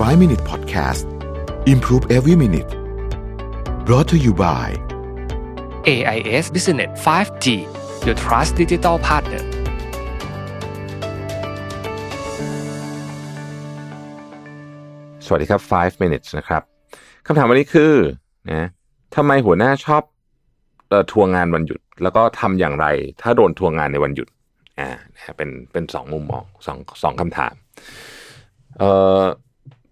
5 Minute Podcast Improve Every Minute brought to you by AIS Business 5G Your Trust Digital Partner สวัสดีครับ 5 minutes นะครับคำถามวันนี้คือนะทำไมหัวหน้าชอบเอ่อทวงงานวันหยุด แล้วก็ทำอย่างไร ถ้าโดนทวงงานในวันหยุดอ่านะฮะเป็นเป็นสองมุมมองสองสองคำถามเอ่อ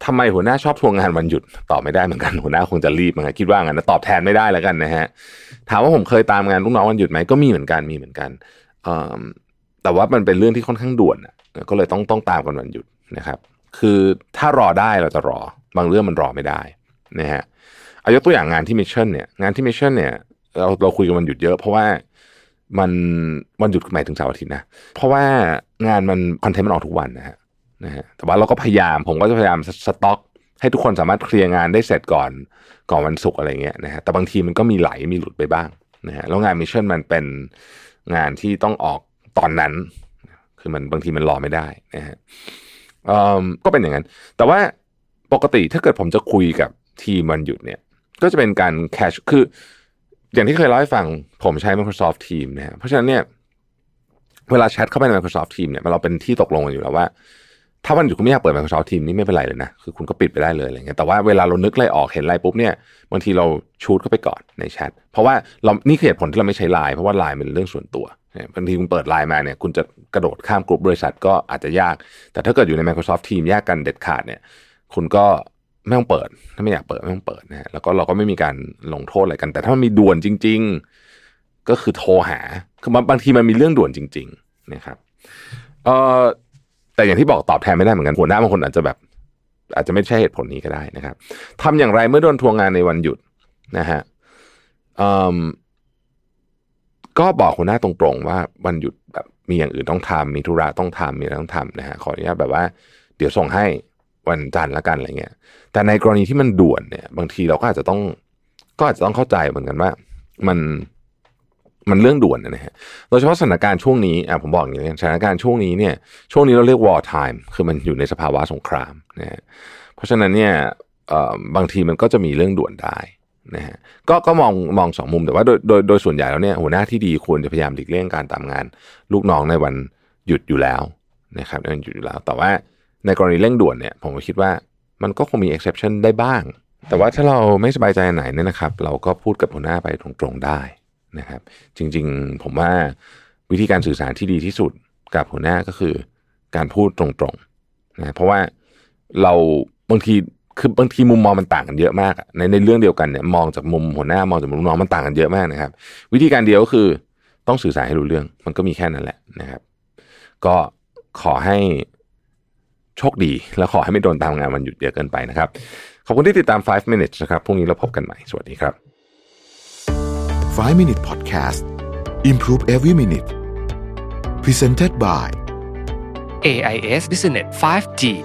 ทำไมหัวหน้าชอบทวงงานวันหยุดตอบไม่ได้เหมือนกันหัวหน้าคงจะรีบเหมือนกันคิดว่างั้นนะตอบแทนไม่ได้แล้วกันนะฮะถามว่าผมเคยตามงานลูกน้องวันหยุดไหมก็มีเหมือนกันมีเหมือนกันเอ่อแต่ว่ามันเป็นเรื่องที่ค่อนข้างด่วนอะก็เลยต้องต้องตามกันวันหยุดนะครับ คือถ้ารอได้เราจะรอบางเรื่องมันรอไม่ได้นะฮะเอายกตัวอย่างงานที่ Mission เนี่ยงานที่ Mission เนี่ยเราเราคุยกันวันหยุดเยอะ เพราะว่ามันวันหยุดหมายถึงเสาร์อาทิตย์นะเพราะว่างานมัน content มันออกทุกวันนะฮะ นะฮะแต่ว่าเราก็พยายาม ผมก็จะพยายามสต็อก ให้ทุกคนสามารถเคลียร์งานได้เสร็จก่อนก่อนวันศุกร์อะไรเงี้ยนะฮะแต่บางทีมันก็มีไหลมีหลุดไปบ้างนะฮะแล้วงาน Mission มันเป็นงานที่ต้องออกตอนนั้น คือมันบางทีมันรอไม่ได้นะฮะก็เป็นอย่างนั้น แต่ว่าปกติถ้าเกิดผมจะคุยกับทีมวันหยุดเนี่ย ก็จะเป็นการแคชคือ อย่างที่เคยเล่าให้ฟังผมใช้ Microsoft Teams นะฮะเพราะฉะนั้นเนี่ยเวลาแชทเข้าไปใน Microsoft Teams เนี่ยเราเป็นที่ตกลงกันอยู่แล้วว่า ถ้าวันหยุดคุณไม่อยากเปิด Microsoft Teams นี่ไม่เป็นไรเลยนะ คือคุณก็ปิดไปได้เลยอะไรเงี้ยแต่ว่าเวลาเรานึกอะไรออกเห็นอะไรปุ๊บเนี่ยบางทีเราชูดเข้าไปก่อนในแชทเพราะว่าเรานี่คือเหตุผลที่เราไม่ใช้ไลน์เพราะว่าไลน์เป็นเรื่องส่วนตัวบางทีคุณเปิดไลน์มาเนี่ยคุณจะกระโดดข้ามกลุ่มบริษัทก็อาจจะยาก แต่ถ้าเกิดอยู่ใน Microsoft Teams แยกกันเด็ดขาดเนี่ยคุณก็ไม่ต้องเปิด ถ้าไม่อยากเปิดไม่ต้องเปิดนะฮะแล้วก็เราก็ไม่มีการลงโทษอะไรกัน แต่ถ้ามันมีด่วนจริง ๆ ก็คือโทรหาคือบางทีมันมีเรื่องด่วนจริง ๆ นะครับเอ่อ แต่อย่างที่บอกตอบแทนไม่ได้เหมือนกันหัวหน้าบางคนอาจจะแบบ อาจจะไม่ใช่เหตุผลนี้ก็ได้นะครับทำอย่างไรเมื่อโดนทวงงานในวันหยุดนะฮะก็บอกหัวหน้าตรงๆว่าวันหยุดแบบมีอย่างอื่นต้องทำมีธุระต้องทำมีอะไรต้องทำนะฮะขออนุญาตแบบว่า เดี๋ยวส่งให้วันจันทร์ละกันอะไรเงี้ย แต่ในกรณีที่มันด่วนเนี่ย บางทีเราก็อาจจะต้อง ก็อาจจะต้องเข้าใจเหมือนกันว่า มัน มันเรื่องด่วนนะฮะโดยเฉพาะสถานการณ์ช่วงนี้อะผมบอกอย่างนี้สถานการณ์ช่วงนี้เนี่ยช่วงนี้เราเรียก war time คือมันอยู่ในสภาวะสงครามนะฮะเพราะฉะนั้นเนี่ยบางทีมันก็จะมีเรื่องด่วนได้นะฮะก็ก็มองมองสองมุมแต่ว่าโดยโดยโดยส่วนใหญ่แล้วเนี่ยหัวหน้าที่ดีควรจะพยายามหลีกเลี่ยงการตามงาน ลูกน้องในวันหยุดอยู่แล้วนะครับในวันหยุดอยู่แล้ว แต่ว่าในกรณีเร่งด่วนเนี่ยผมคิดว่ามันก็คงมี exception ได้บ้าง แต่ว่าถ้าเราไม่สบายใจไหนเนี่ยนะครับ เราก็พูดกับหัวหน้าไปตรงๆได้ นะครับ จริงๆ ผมว่าวิธีการสื่อสารที่ดีที่สุดกับหัวหน้าก็คือ การพูดตรงๆนะเพราะว่าเราบางทีคือบางทีมุมมองมันต่างกันเยอะมาก ในในเรื่องเดียวกันเนี่ยมองจากมุมหัวหน้ามองจากมุมน้องมันต่างกันเยอะมากนะครับ วิธีการเดียวก็คือต้องสื่อสารให้รู้เรื่อง มันก็มีแค่นั้นแหละนะครับ ก็ขอให้โชคดี แล้วขอให้ไม่โดนตามงานวันหยุดเยอะเกินไปนะครับ ขอบคุณที่ติดตาม 5 minutes นะครับ พรุ่งนี้เราพบกันใหม่ สวัสดีครับ 5 Minute Podcast Improve Every Minute. Presented by AIS Business 5G